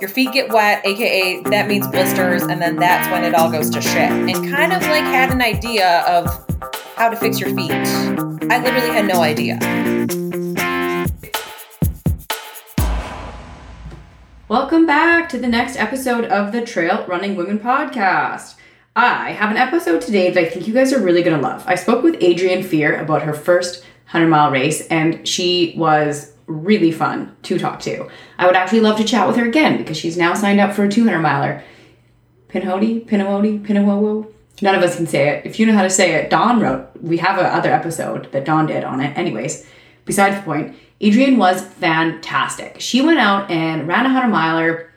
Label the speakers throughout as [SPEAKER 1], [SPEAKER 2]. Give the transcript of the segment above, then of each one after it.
[SPEAKER 1] your feet get wet, aka that means blisters, and then that's when it all goes to shit. And kind of like had an idea of how to fix your feet. I literally had no idea.
[SPEAKER 2] Welcome back to the next episode of the Trail Running Women podcast. I have an episode today that I think you guys are really going to love. I spoke with Adrian Fear about her first 100 mile race, and she was really fun to talk to. I would actually love to chat with her again because she's now signed up for a 200 miler. Pinhoti, Pinawoti, Pinawowo. None of us can say it. If you know how to say it, Don wrote. We have a other episode that Don did on it. Anyways, besides the point, Adrian was fantastic. She went out and ran a 100 miler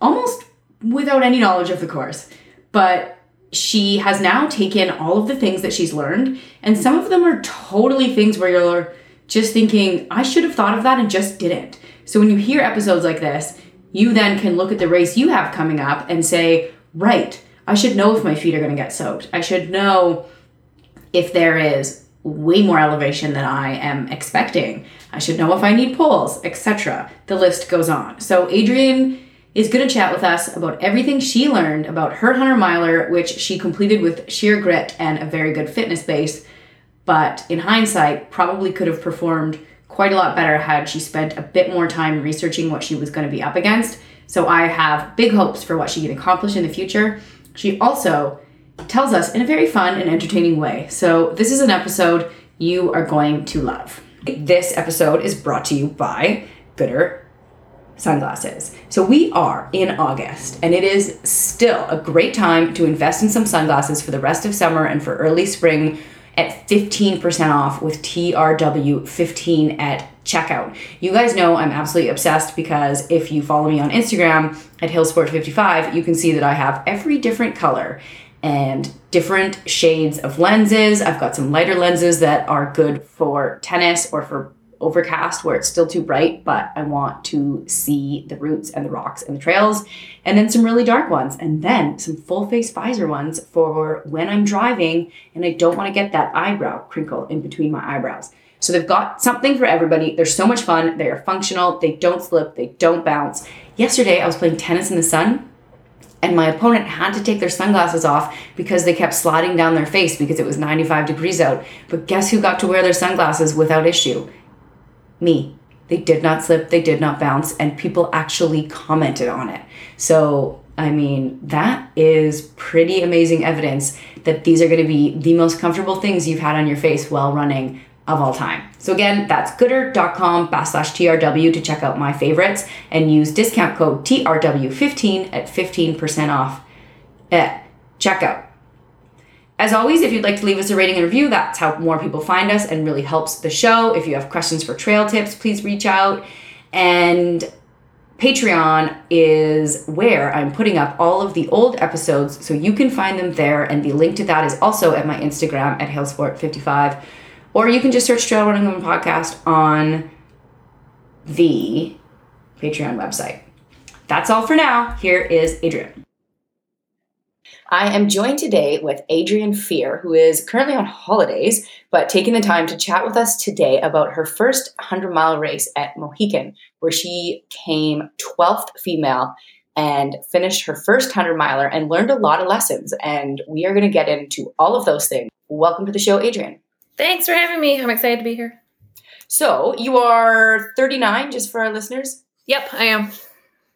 [SPEAKER 2] almost without any knowledge of the course. But she has now taken all of the things that she's learned, and some of them are totally things where you're just thinking, I should have thought of that and just didn't. So when you hear episodes like this, you then can look at the race you have coming up and say, right, I should know if my feet are going to get soaked. I should know if there is way more elevation than I am expecting. I should know if I need poles, etc. The list goes on. So Adrian is going to chat with us about everything she learned about her 100 miler, which she completed with sheer grit and a very good fitness base. But in hindsight, probably could have performed quite a lot better had she spent a bit more time researching what she was going to be up against. So I have big hopes for what she can accomplish in the future. She also tells us in a very fun and entertaining way. So this is an episode you are going to love. This episode is brought to you by Goodr sunglasses. So we are in August and it is still a great time to invest in some sunglasses for the rest of summer and for early spring at 15% off with TRW15 at checkout. You guys know I'm absolutely obsessed because if you follow me on Instagram at Hilsport55, you can see that I have every different color and different shades of lenses. I've got some lighter lenses that are good for tennis or for overcast where it's still too bright, but I want to see the roots and the rocks and the trails. And then some really dark ones. And then some full face visor ones for when I'm driving and I don't want to get that eyebrow crinkle in between my eyebrows. So they've got something for everybody. They're so much fun. They are functional. They don't slip. They don't bounce. Yesterday, I was playing tennis in the sun and my opponent had to take their sunglasses off because they kept sliding down their face because it was 95 degrees out. But guess who got to wear their sunglasses without issue? Me. They did not slip, they did not bounce, and people actually commented on it. So, I mean, that is pretty amazing evidence that these are going to be the most comfortable things you've had on your face while running of all time. So again, that's goodr.com backslash TRW to check out my favorites and use discount code TRW15 at 15% off eh, at checkout. As always, if you'd like to leave us a rating and review, that's how more people find us and really helps the show. If you have questions for trail tips, please reach out. And Patreon is where I'm putting up all of the old episodes, so you can find them there. And the link to that is also at my Instagram at Hilsport55. Or you can just search Trail Running Women Podcast on the Patreon website. That's all for now. Here is Adrian. I am joined today with Adrian Fear, who is currently on holidays, but taking the time to chat with us today about her first 100 mile race at Mohican, where she came 12th female and finished her first 100 miler and learned a lot of lessons. And we are going to get into all of those things. Welcome to the show, Adrian.
[SPEAKER 1] Thanks for having me. I'm excited to be here.
[SPEAKER 2] So, you are 39, just for our listeners?
[SPEAKER 1] Yep, I am.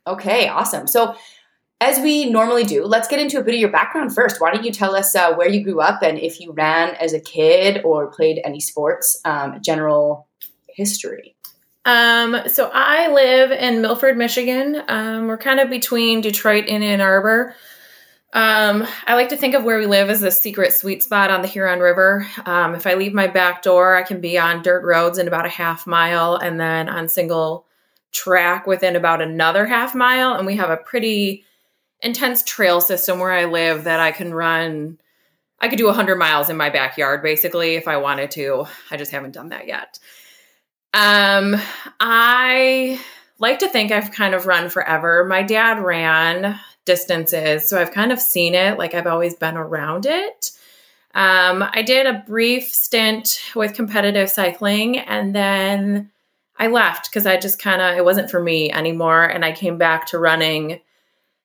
[SPEAKER 2] Okay, awesome. So, as we normally do, let's get into a bit of your background first. Why don't you tell us uh, where you grew up and if you ran as a kid or played any sports, um, general history?
[SPEAKER 1] Um, so I live in Milford, Michigan. Um, we're kind of between Detroit and Ann Arbor. Um, I like to think of where we live as a secret sweet spot on the Huron River. Um, if I leave my back door, I can be on dirt roads in about a half mile and then on single track within about another half mile. And we have a pretty intense trail system where I live that I can run. I could do 100 miles in my backyard basically if I wanted to. I just haven't done that yet. Um, I like to think I've kind of run forever. My dad ran distances, so I've kind of seen it, like I've always been around it. Um, I did a brief stint with competitive cycling and then I left because I just kind of, it wasn't for me anymore. And I came back to running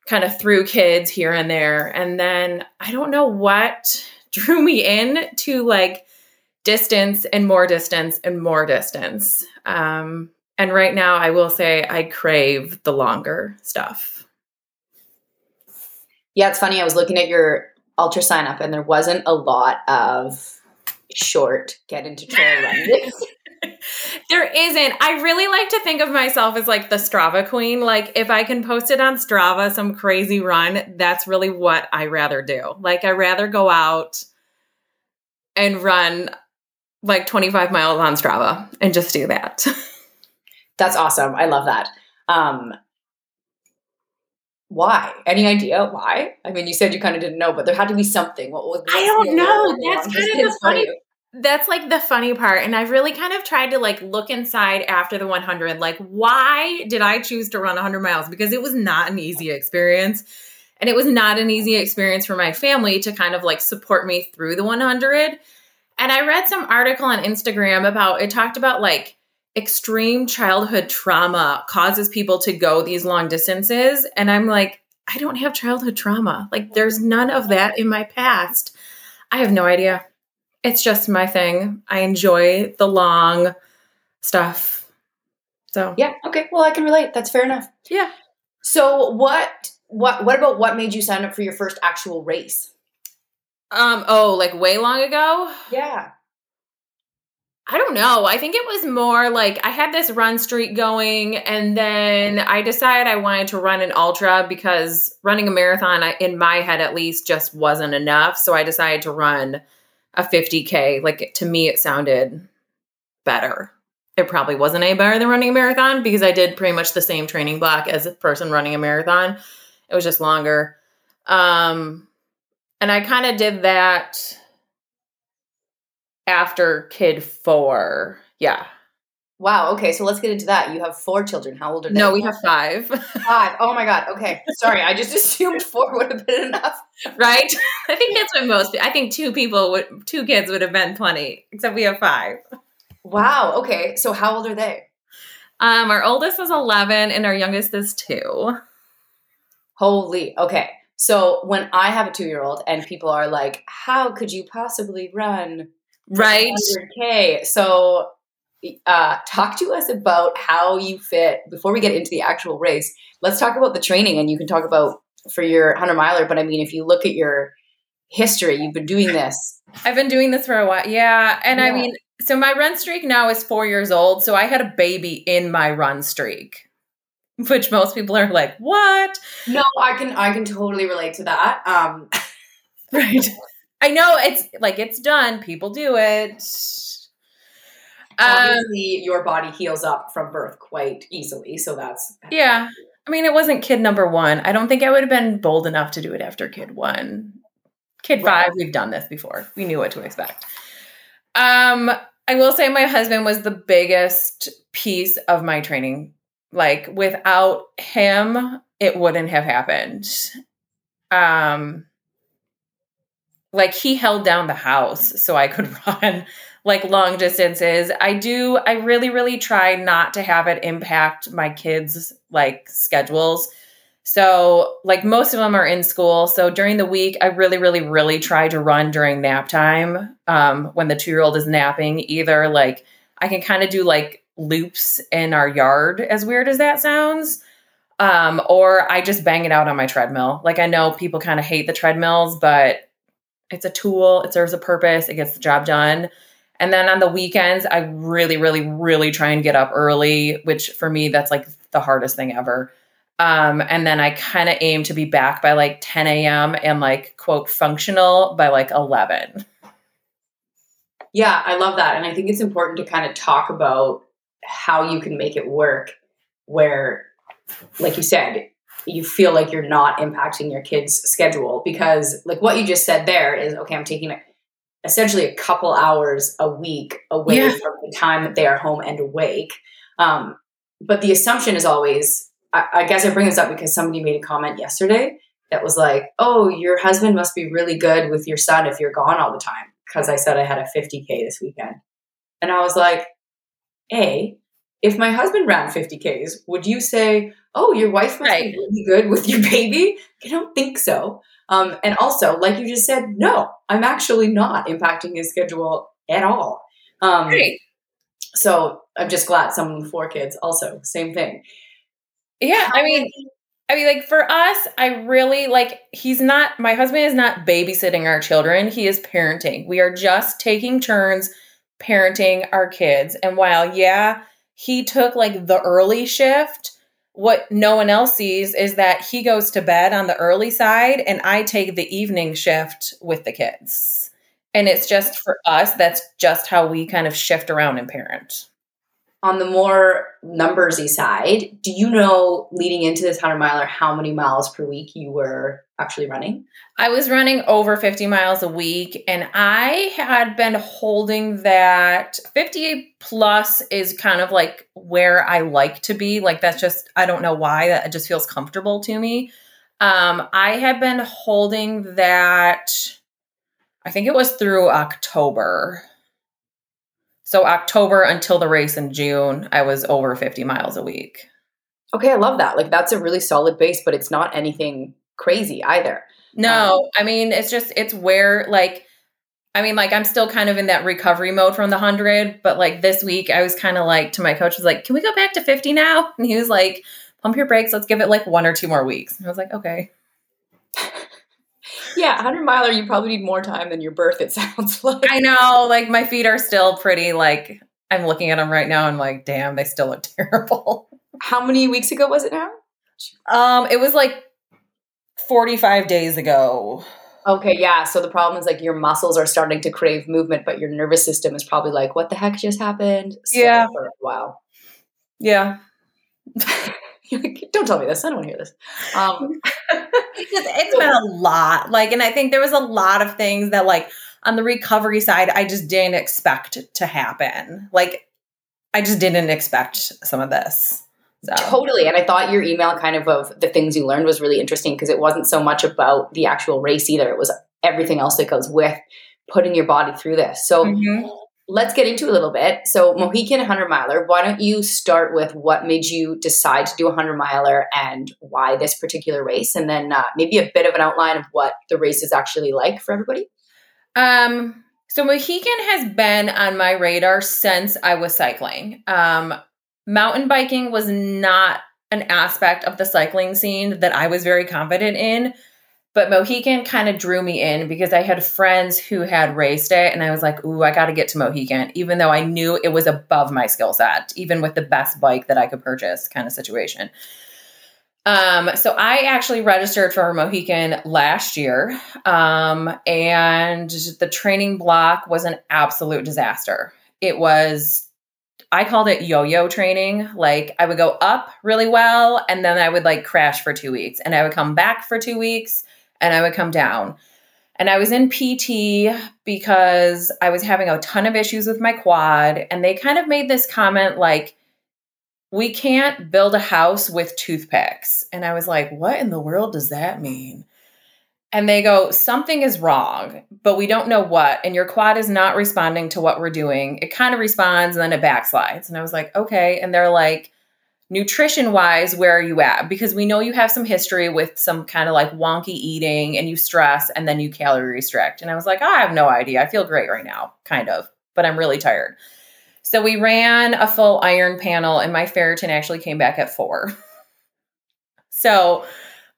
[SPEAKER 1] kind of through kids here and there. And then I don't know what drew me in to like distance and more distance and more distance. Um, and right now, I will say I crave the longer stuff.
[SPEAKER 2] Yeah, it's funny. I was looking at your UltraSignup, and there wasn't a lot of short get into trail running.
[SPEAKER 1] There isn't. I really like to think of myself as like the Strava queen. Like if I can post it on Strava, some crazy run, that's really what I rather do. Like I rather go out and run like 25 miles on Strava and just do that.
[SPEAKER 2] That's awesome. I love that. Um, why? Any idea why? I mean, you said you kind of didn't know, but there had to be something. What was?
[SPEAKER 1] I don't know. That's kind of the funny. That's like the funny part, and I've really kind of tried to like look inside after the 100. Like, why did I choose to run 100 miles? Because it was not an easy experience, and it was not an easy experience for my family to kind of like support me through the 100. And I read some article on Instagram about it talked about like extreme childhood trauma causes people to go these long distances. And I'm like, I don't have childhood trauma. Like, there's none of that in my past. I have no idea. It's just my thing. I enjoy the long stuff. So,
[SPEAKER 2] yeah. Okay. Well, I can relate. That's fair enough.
[SPEAKER 1] Yeah.
[SPEAKER 2] So, what, what, what about what made you sign up for your first actual race?
[SPEAKER 1] Um, oh, like way long ago?
[SPEAKER 2] Yeah.
[SPEAKER 1] I don't know. I think it was more like I had this run streak going, and then I decided I wanted to run an ultra because running a marathon, in my head at least, just wasn't enough. So I decided to run a 50K. Like to me, it sounded better. It probably wasn't any better than running a marathon because I did pretty much the same training block as a person running a marathon. It was just longer. Um, and I kind of did that after kid four. Yeah.
[SPEAKER 2] Wow. Okay. So let's get into that. You have four children. How old are they?
[SPEAKER 1] No, we have five.
[SPEAKER 2] five. Oh my God. Okay. Sorry. I just assumed four would have been enough.
[SPEAKER 1] Right? I think that's what most, I think two people would, two kids would have been plenty, except we have five.
[SPEAKER 2] Wow. Okay. So how old are they?
[SPEAKER 1] Um, our oldest is 11 and our youngest is two.
[SPEAKER 2] Holy. Okay. So when I have a two year old and people are like, how could you possibly run
[SPEAKER 1] right
[SPEAKER 2] 100k so uh, talk to us about how you fit before we get into the actual race let's talk about the training and you can talk about for your 100 miler but i mean if you look at your history you've been doing this
[SPEAKER 1] i've been doing this for a while yeah and yeah. i mean so my run streak now is four years old so i had a baby in my run streak which most people are like what
[SPEAKER 2] no i can i can totally relate to that um
[SPEAKER 1] right I know it's like it's done. People do it.
[SPEAKER 2] Obviously, um, your body heals up from birth quite easily, so that's
[SPEAKER 1] yeah. I mean, it wasn't kid number one. I don't think I would have been bold enough to do it after kid one. Kid right. five, we've done this before. We knew what to expect. Um, I will say my husband was the biggest piece of my training. Like without him, it wouldn't have happened. Um, like he held down the house so I could run like long distances. I do I really really try not to have it impact my kids like schedules. So, like most of them are in school. So during the week, I really, really, really try to run during nap time um, when the two year old is napping. Either like I can kind of do like loops in our yard, as weird as that sounds, um, or I just bang it out on my treadmill. Like I know people kind of hate the treadmills, but it's a tool, it serves a purpose, it gets the job done. And then on the weekends, I really, really, really try and get up early, which for me, that's like the hardest thing ever. Um, and then I kind of aim to be back by like 10 a.m. and like, quote, functional by like 11.
[SPEAKER 2] Yeah, I love that. And I think it's important to kind of talk about how you can make it work where, like you said, you feel like you're not impacting your kids' schedule because, like what you just said there is okay, I'm taking essentially a couple hours a week away yeah. from the time that they are home and awake. Um, but the assumption is always, I, I guess I bring this up because somebody made a comment yesterday that was like, oh, your husband must be really good with your son if you're gone all the time. Because I said I had a 50K this weekend. And I was like, A, if my husband ran 50Ks, would you say, oh, your wife must
[SPEAKER 1] Right.
[SPEAKER 2] be really good with your baby? I don't think so. Um, and also, like you just said, no, I'm actually not impacting his schedule at all. Um,
[SPEAKER 1] Right.
[SPEAKER 2] So I'm just glad someone with four kids also, same thing.
[SPEAKER 1] Yeah, I mean, I mean, like for us, I really like. He's not. My husband is not babysitting our children. He is parenting. We are just taking turns parenting our kids. And while yeah, he took like the early shift. What no one else sees is that he goes to bed on the early side, and I take the evening shift with the kids. And it's just for us. That's just how we kind of shift around and parent.
[SPEAKER 2] on the more numbersy side, do you know leading into this 100 miler how many miles per week you were actually running?
[SPEAKER 1] I was running over 50 miles a week and I had been holding that 50 plus is kind of like where I like to be. Like that's just I don't know why that it just feels comfortable to me. Um I have been holding that I think it was through October. So October until the race in June, I was over 50 miles a week.
[SPEAKER 2] Okay, I love that. Like that's a really solid base, but it's not anything crazy either.
[SPEAKER 1] No, I mean it's just it's where like I mean like I'm still kind of in that recovery mode from the 100, but like this week I was kind of like to my coach was like, "Can we go back to 50 now?" And he was like, "Pump your brakes, let's give it like one or two more weeks." And I was like, "Okay."
[SPEAKER 2] Yeah, 100 miler, you probably need more time than your birth, it sounds like.
[SPEAKER 1] I know like my feet are still pretty like I'm looking at them right now and like, "Damn, they still look terrible."
[SPEAKER 2] How many weeks ago was it now?
[SPEAKER 1] Um it was like 45 days ago.
[SPEAKER 2] Okay, yeah. So the problem is like your muscles are starting to crave movement, but your nervous system is probably like, what the heck just happened? So
[SPEAKER 1] Yeah.
[SPEAKER 2] For a while.
[SPEAKER 1] Yeah.
[SPEAKER 2] Don't tell me this. I don't want to hear this. Um,
[SPEAKER 1] It's, just- it's been a lot. Like, and I think there was a lot of things that, like, on the recovery side, I just didn't expect to happen. Like, I just didn't expect some of this. So,
[SPEAKER 2] Totally. And I thought your email kind of of the things you learned was really interesting because it wasn't so much about the actual race either. It was everything else that goes with putting your body through this. So
[SPEAKER 1] Mhm.
[SPEAKER 2] let's get into a little bit. So Mohican 100 miler, why don't you start with what made you decide to do a 100 miler and why this particular race? And then uh, maybe a bit of an outline of what the race is actually like for everybody.
[SPEAKER 1] Um, so Mohican has been on my radar since I was cycling. Um, mountain biking was not an aspect of the cycling scene that I was very confident in, but Mohican kind of drew me in because I had friends who had raced it, and I was like, "Ooh, I got to get to Mohican," even though I knew it was above my skill set, even with the best bike that I could purchase, kind of situation. Um, so I actually registered for Mohican last year. Um, and the training block was an absolute disaster. It was I called it yo-yo training. Like I would go up really well and then I would like crash for 2 weeks and I would come back for 2 weeks and I would come down. And I was in PT because I was having a ton of issues with my quad and they kind of made this comment like we can't build a house with toothpicks. And I was like, what in the world does that mean? And they go, something is wrong, but we don't know what. And your quad is not responding to what we're doing. It kind of responds and then it backslides. And I was like, okay. And they're like, nutrition wise, where are you at? Because we know you have some history with some kind of like wonky eating and you stress and then you calorie restrict. And I was like, I have no idea. I feel great right now, kind of, but I'm really tired. So we ran a full iron panel, and my ferritin actually came back at four. so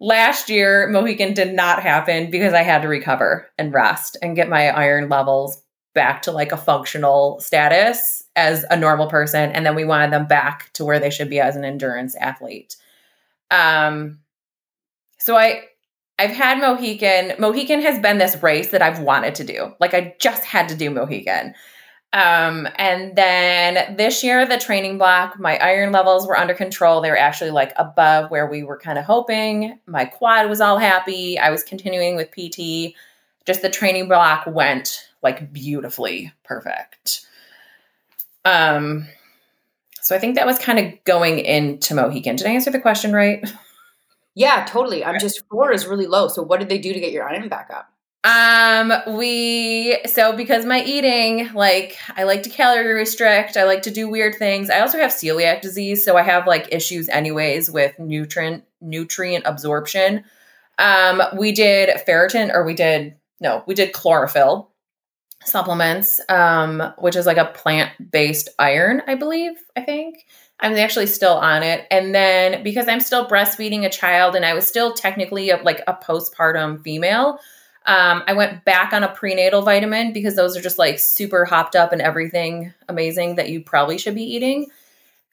[SPEAKER 1] last year, Mohican did not happen because I had to recover and rest and get my iron levels back to like a functional status as a normal person. And then we wanted them back to where they should be as an endurance athlete. Um, so I, I've had Mohican. Mohican has been this race that I've wanted to do. Like I just had to do Mohican. Um, and then this year, the training block, my iron levels were under control. They were actually like above where we were kind of hoping. My quad was all happy. I was continuing with PT. Just the training block went like beautifully perfect. Um, so I think that was kind of going into Mohican. Did I answer the question right?
[SPEAKER 2] Yeah, totally. I'm just four is really low. So what did they do to get your iron back up?
[SPEAKER 1] Um, we so because my eating, like I like to calorie restrict, I like to do weird things. I also have celiac disease, so I have like issues anyways with nutrient nutrient absorption. Um, we did ferritin, or we did no, we did chlorophyll supplements, um, which is like a plant based iron, I believe. I think I'm actually still on it. And then because I'm still breastfeeding a child, and I was still technically a, like a postpartum female. Um, I went back on a prenatal vitamin because those are just like super hopped up and everything amazing that you probably should be eating.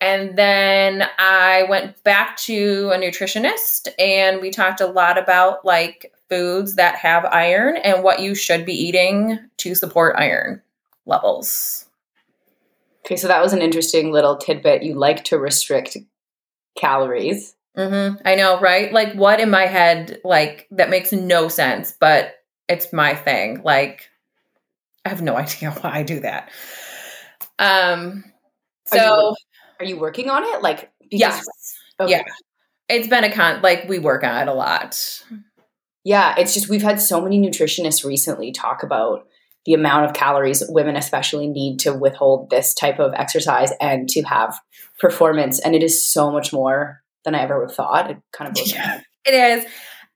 [SPEAKER 1] And then I went back to a nutritionist and we talked a lot about like foods that have iron and what you should be eating to support iron levels.
[SPEAKER 2] Okay, so that was an interesting little tidbit. You like to restrict calories.
[SPEAKER 1] Mm-hmm. I know, right? Like, what in my head, like, that makes no sense, but it's my thing. Like, I have no idea why I do that. Um, so
[SPEAKER 2] are you, are you working on it? Like,
[SPEAKER 1] because, yes, okay. yeah, it's been a con. Like, we work on it a lot.
[SPEAKER 2] Yeah, it's just we've had so many nutritionists recently talk about the amount of calories women especially need to withhold this type of exercise and to have performance and it is so much more than I ever would have thought. It kind of
[SPEAKER 1] yeah, It is.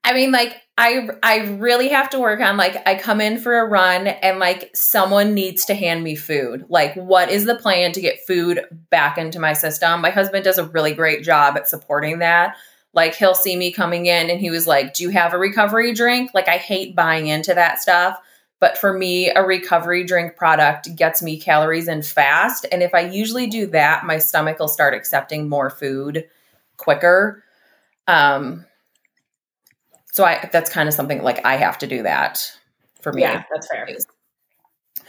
[SPEAKER 1] I mean, like I I really have to work on like I come in for a run and like someone needs to hand me food. Like what is the plan to get food back into my system? My husband does a really great job at supporting that. Like he'll see me coming in and he was like, "Do you have a recovery drink?" Like I hate buying into that stuff, but for me, a recovery drink product gets me calories in fast, and if I usually do that, my stomach will start accepting more food quicker. Um so I that's kind of something like I have to do that for me.
[SPEAKER 2] Yeah, that's fair.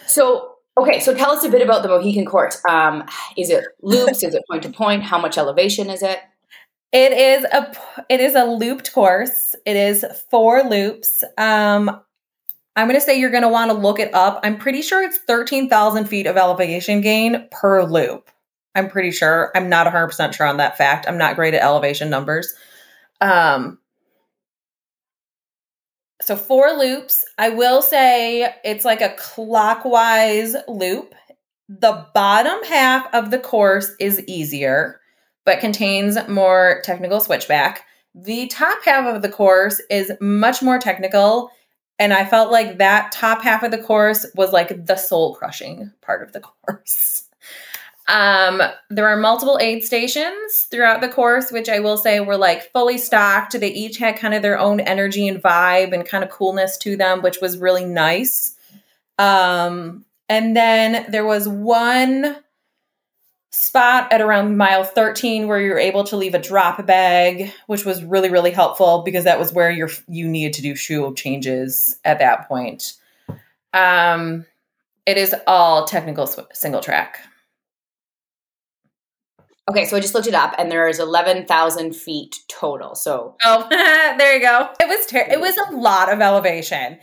[SPEAKER 2] So okay, so tell us a bit about the Mohican course. Um, is it loops? is it point to point? How much elevation is it?
[SPEAKER 1] It is a it is a looped course. It is four loops. Um, I'm going to say you're going to want to look it up. I'm pretty sure it's 13,000 feet of elevation gain per loop. I'm pretty sure. I'm not 100% sure on that fact. I'm not great at elevation numbers. Um, so four loops. I will say it's like a clockwise loop. The bottom half of the course is easier but contains more technical switchback. The top half of the course is much more technical. And I felt like that top half of the course was like the soul crushing part of the course. Um, there are multiple aid stations throughout the course, which I will say were like fully stocked. They each had kind of their own energy and vibe and kind of coolness to them, which was really nice. Um, and then there was one spot at around mile 13 where you're able to leave a drop bag which was really really helpful because that was where you're you needed to do shoe changes at that point um it is all technical sw- single track
[SPEAKER 2] okay so i just looked it up and there is 11000 feet total so
[SPEAKER 1] oh there you go it was ter- it was a lot of elevation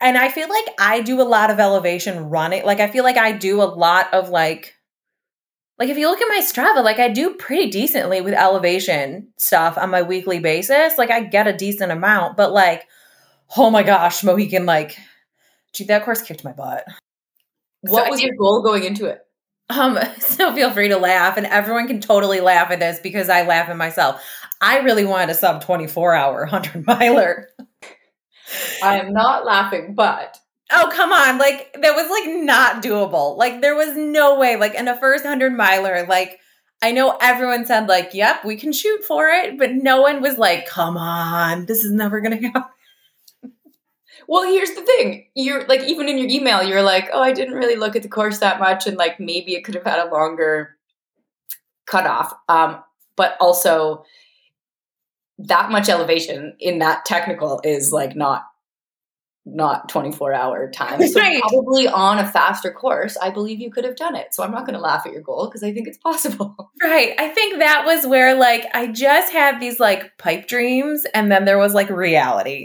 [SPEAKER 1] and i feel like i do a lot of elevation running like i feel like i do a lot of like like if you look at my Strava, like I do pretty decently with elevation stuff on my weekly basis. Like I get a decent amount, but like, oh my gosh, Mohican, like, gee, that course kicked my butt.
[SPEAKER 2] What so was your goal going into it?
[SPEAKER 1] Um, so feel free to laugh, and everyone can totally laugh at this because I laugh at myself. I really wanted a sub 24 hour 100 miler.
[SPEAKER 2] I am not laughing, but
[SPEAKER 1] Oh, come on. Like, that was like not doable. Like, there was no way. Like, in a first 100 miler, like, I know everyone said, like, yep, we can shoot for it, but no one was like, come on, this is never going to happen.
[SPEAKER 2] Well, here's the thing. You're like, even in your email, you're like, oh, I didn't really look at the course that much, and like maybe it could have had a longer cutoff. Um, but also, that much elevation in that technical is like not not 24 hour time. So right. probably on a faster course, I believe you could have done it. So I'm not going to laugh at your goal because I think it's possible.
[SPEAKER 1] Right. I think that was where like I just had these like pipe dreams and then there was like reality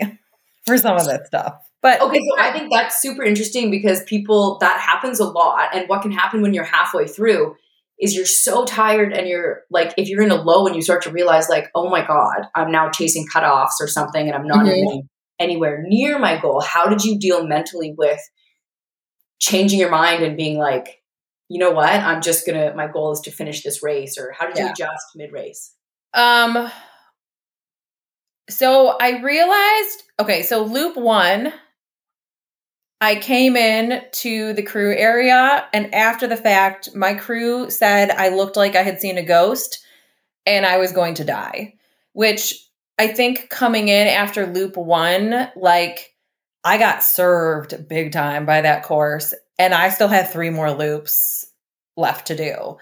[SPEAKER 1] for some of that stuff. But
[SPEAKER 2] okay, so I think that's super interesting because people that happens a lot and what can happen when you're halfway through is you're so tired and you're like if you're in a low and you start to realize like oh my god i'm now chasing cutoffs or something and i'm not mm-hmm. even anywhere near my goal, how did you deal mentally with changing your mind and being like, you know what, I'm just gonna, my goal is to finish this race? Or how did yeah. you adjust mid race?
[SPEAKER 1] Um, so I realized, okay, so loop one, I came in to the crew area, and after the fact, my crew said I looked like I had seen a ghost and I was going to die, which I think coming in after loop one, like I got served big time by that course, and I still had three more loops left to do.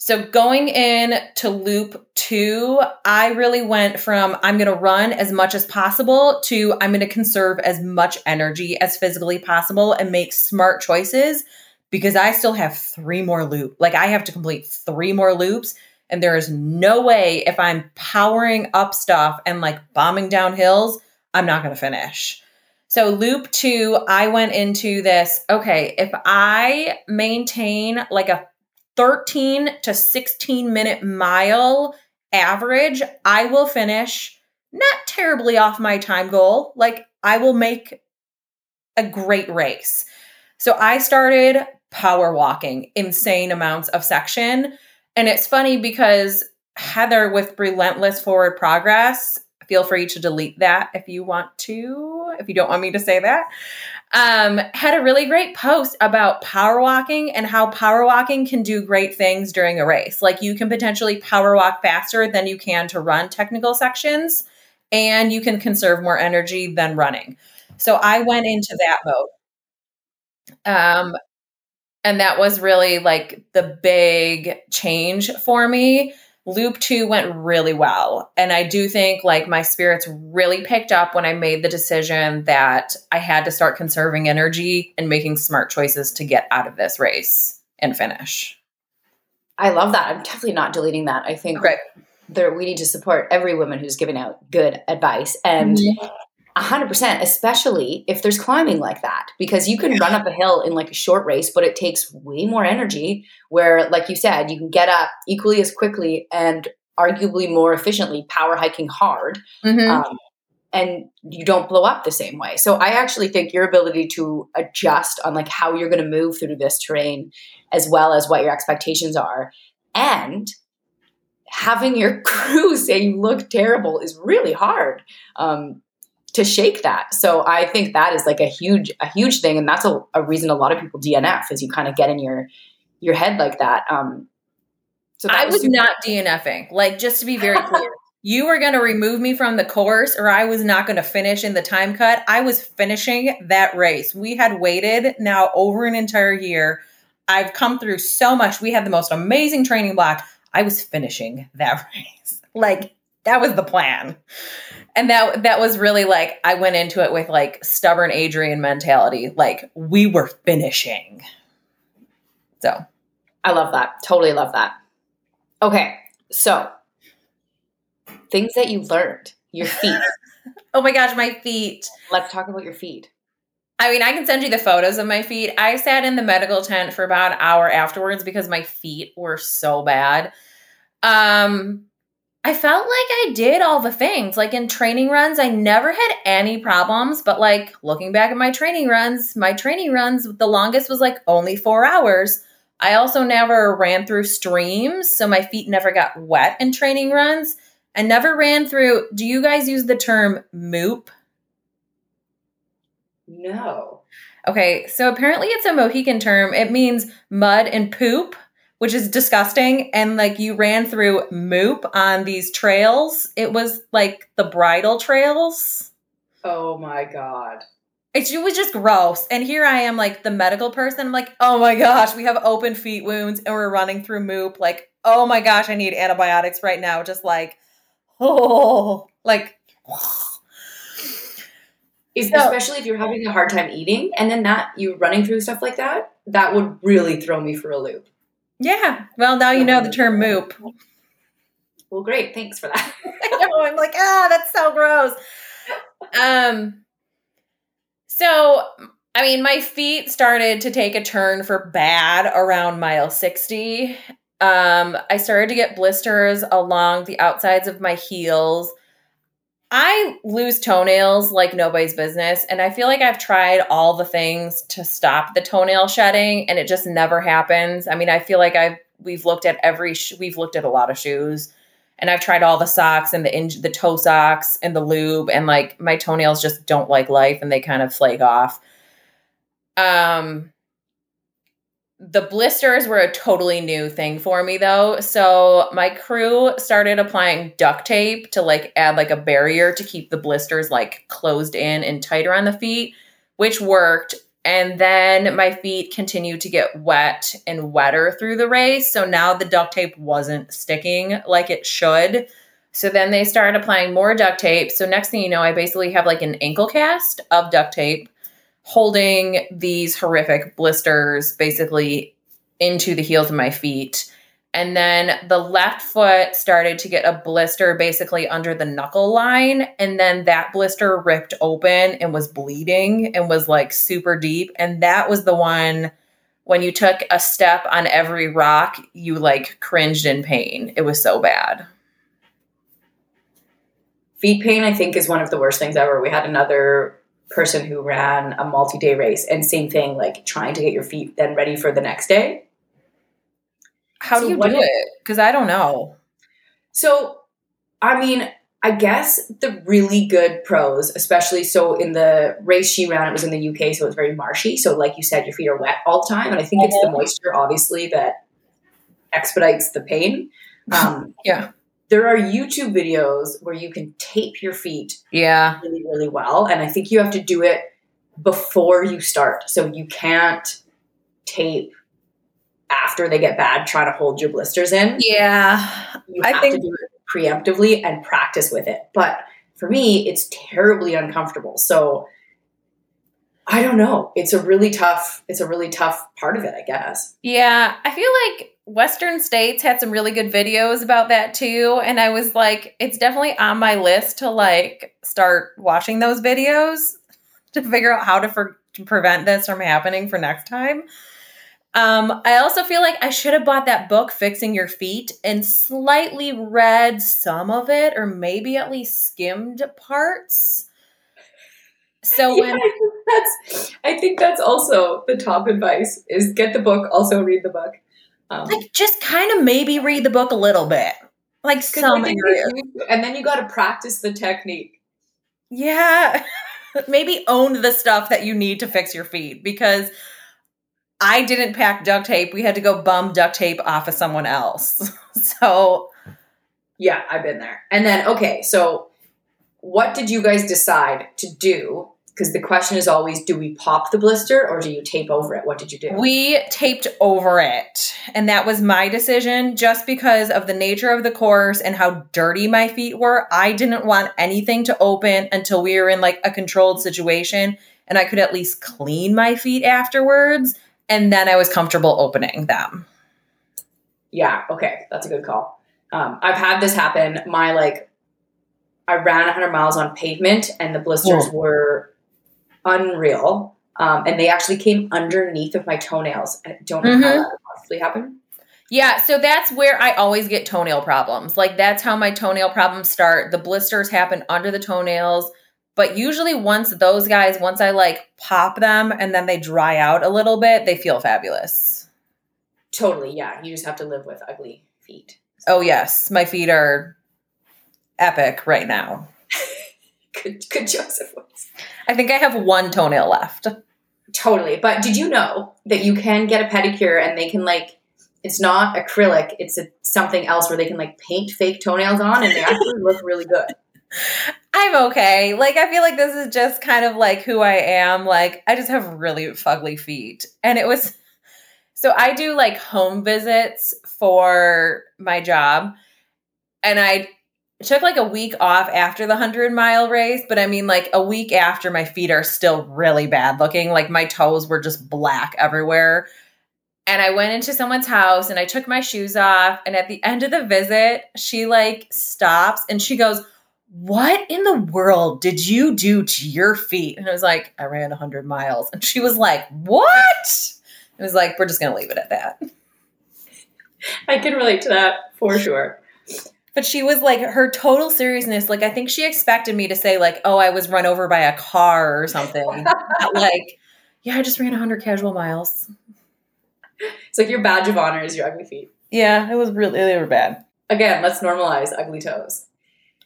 [SPEAKER 1] So going in to loop two, I really went from I'm going to run as much as possible to I'm going to conserve as much energy as physically possible and make smart choices because I still have three more loops. Like I have to complete three more loops. And there is no way if I'm powering up stuff and like bombing down hills, I'm not going to finish. So, loop two, I went into this okay, if I maintain like a 13 to 16 minute mile average, I will finish not terribly off my time goal. Like I will make a great race. So I started power walking insane amounts of section. And it's funny because Heather with Relentless Forward Progress, feel free to delete that if you want to, if you don't want me to say that um, had a really great post about power walking and how power walking can do great things during a race. Like you can potentially power walk faster than you can to run technical sections, and you can conserve more energy than running. So I went into that mode. Um, and that was really like the big change for me Loop two went really well. And I do think like my spirits really picked up when I made the decision that I had to start conserving energy and making smart choices to get out of this race and finish.
[SPEAKER 2] I love that. I'm definitely not deleting that. I think right. there we need to support every woman who's giving out good advice. And. 100%, especially if there's climbing like that, because you can run up a hill in like a short race, but it takes way more energy. Where, like you said, you can get up equally as quickly and arguably more efficiently power hiking hard. Mm-hmm. Um, and you don't blow up the same way. So I actually think your ability to adjust on like how you're going to move through this terrain as well as what your expectations are and having your crew say you look terrible is really hard. Um, to shake that. So I think that is like a huge, a huge thing. And that's a, a reason a lot of people DNF is you kind of get in your, your head like that. Um,
[SPEAKER 1] so I was, was not DNFing. Like, just to be very clear, you were going to remove me from the course or I was not going to finish in the time cut. I was finishing that race. We had waited now over an entire year. I've come through so much. We had the most amazing training block. I was finishing that race. Like, that was the plan and that that was really like I went into it with like stubborn Adrian mentality. Like we were finishing. So
[SPEAKER 2] I love that. Totally love that. Okay. So things that you learned. Your feet.
[SPEAKER 1] oh my gosh, my feet.
[SPEAKER 2] Let's talk about your feet.
[SPEAKER 1] I mean, I can send you the photos of my feet. I sat in the medical tent for about an hour afterwards because my feet were so bad. Um I felt like I did all the things. Like in training runs, I never had any problems. But like looking back at my training runs, my training runs, the longest was like only four hours. I also never ran through streams, so my feet never got wet in training runs. I never ran through. Do you guys use the term moop?
[SPEAKER 2] No.
[SPEAKER 1] Okay, so apparently it's a Mohican term. It means mud and poop which is disgusting. And like you ran through Moop on these trails. It was like the bridle trails.
[SPEAKER 2] Oh my God.
[SPEAKER 1] It, it was just gross. And here I am, like the medical person. I'm like, oh my gosh, we have open feet wounds and we're running through Moop. Like, oh my gosh, I need antibiotics right now. Just like, oh, like.
[SPEAKER 2] So, especially if you're having a hard time eating and then that you running through stuff like that, that would really throw me for a loop.
[SPEAKER 1] Yeah. Well, now you know the term moop.
[SPEAKER 2] Well, great. Thanks for that.
[SPEAKER 1] I know. I'm like, ah, that's so gross. Um. So, I mean, my feet started to take a turn for bad around mile 60. Um, I started to get blisters along the outsides of my heels. I lose toenails like nobody's business. And I feel like I've tried all the things to stop the toenail shedding and it just never happens. I mean, I feel like I've, we've looked at every, sh- we've looked at a lot of shoes and I've tried all the socks and the, in- the toe socks and the lube and like my toenails just don't like life and they kind of flake off. Um, the blisters were a totally new thing for me though. So my crew started applying duct tape to like add like a barrier to keep the blisters like closed in and tighter on the feet, which worked. And then my feet continued to get wet and wetter through the race. So now the duct tape wasn't sticking like it should. So then they started applying more duct tape. So next thing you know, I basically have like an ankle cast of duct tape holding these horrific blisters basically into the heels of my feet. And then the left foot started to get a blister basically under the knuckle line. And then that blister ripped open and was bleeding and was like super deep. And that was the one when you took a step on every rock, you like cringed in pain. It was so bad.
[SPEAKER 2] Feet pain, I think, is one of the worst things ever. We had another person who ran a multi-day race and same thing like trying to get your feet then ready for the next day.
[SPEAKER 1] How so do you do it? Because i don't know.
[SPEAKER 2] So i mean i guess the really good pros especially so in the race she ran it was in the uk so it's very marshy. So like you said your feet are wet all the time and i think mm-hmm. it's the moisture obviously that expedites the pain. Um,
[SPEAKER 1] yeah
[SPEAKER 2] there are YouTube videos where you can tape your feet
[SPEAKER 1] yeah
[SPEAKER 2] really really well and I think you have to do it before you start. So you can't tape after they get bad trying to hold your blisters in.
[SPEAKER 1] Yeah.
[SPEAKER 2] You have I think- to do it preemptively and practice with it. But for me, it's terribly uncomfortable. So I don't know. It's a really tough it's a really tough part of it, I guess.
[SPEAKER 1] Yeah, I feel like Western States had some really good videos about that too. And I was like, it's definitely on my list to like start watching those videos to figure out how to, for, to prevent this from happening for next time. Um, I also feel like I should have bought that book, Fixing Your Feet, and slightly read some of it, or maybe at least skimmed parts. So
[SPEAKER 2] yeah, when that's, I think that's also the top advice: is get the book, also read the book.
[SPEAKER 1] Um, like just kind of maybe read the book a little bit, like some areas.
[SPEAKER 2] and then you got to practice the technique.
[SPEAKER 1] Yeah, maybe own the stuff that you need to fix your feet because I didn't pack duct tape. We had to go bum duct tape off of someone else. so,
[SPEAKER 2] yeah, I've been there. And then, okay, so what did you guys decide to do because the question is always do we pop the blister or do you tape over it? What did you do?
[SPEAKER 1] We taped over it. And that was my decision just because of the nature of the course and how dirty my feet were. I didn't want anything to open until we were in like a controlled situation and I could at least clean my feet afterwards. And then I was comfortable opening them.
[SPEAKER 2] Yeah, okay. That's a good call. Um, I've had this happen. My like, I ran 100 miles on pavement and the blisters yeah. were unreal. Um, and they actually came underneath of my toenails. I don't know mm-hmm. how that possibly happened.
[SPEAKER 1] Yeah, so that's where I always get toenail problems. Like that's how my toenail problems start. The blisters happen under the toenails, but usually once those guys, once I like pop them and then they dry out a little bit, they feel fabulous.
[SPEAKER 2] Totally, yeah. You just have to live with ugly feet.
[SPEAKER 1] Oh yes, my feet are epic right now.
[SPEAKER 2] good, good Joseph was.
[SPEAKER 1] I think I have one toenail left.
[SPEAKER 2] Totally. But did you know that you can get a pedicure and they can like it's not acrylic, it's a, something else where they can like paint fake toenails on and they actually look really good.
[SPEAKER 1] I'm okay. Like I feel like this is just kind of like who I am. Like I just have really fugly feet. And it was so I do like home visits for my job and I it took like a week off after the 100 mile race, but I mean, like a week after, my feet are still really bad looking. Like my toes were just black everywhere. And I went into someone's house and I took my shoes off. And at the end of the visit, she like stops and she goes, What in the world did you do to your feet? And I was like, I ran 100 miles. And she was like, What? It was like, We're just going to leave it at that.
[SPEAKER 2] I can relate to that for sure.
[SPEAKER 1] But she was like her total seriousness. Like I think she expected me to say like, "Oh, I was run over by a car or something." like, yeah, I just ran 100 casual miles.
[SPEAKER 2] It's like your badge of honor is your ugly feet.
[SPEAKER 1] Yeah, it was really they were bad.
[SPEAKER 2] Again, let's normalize ugly toes.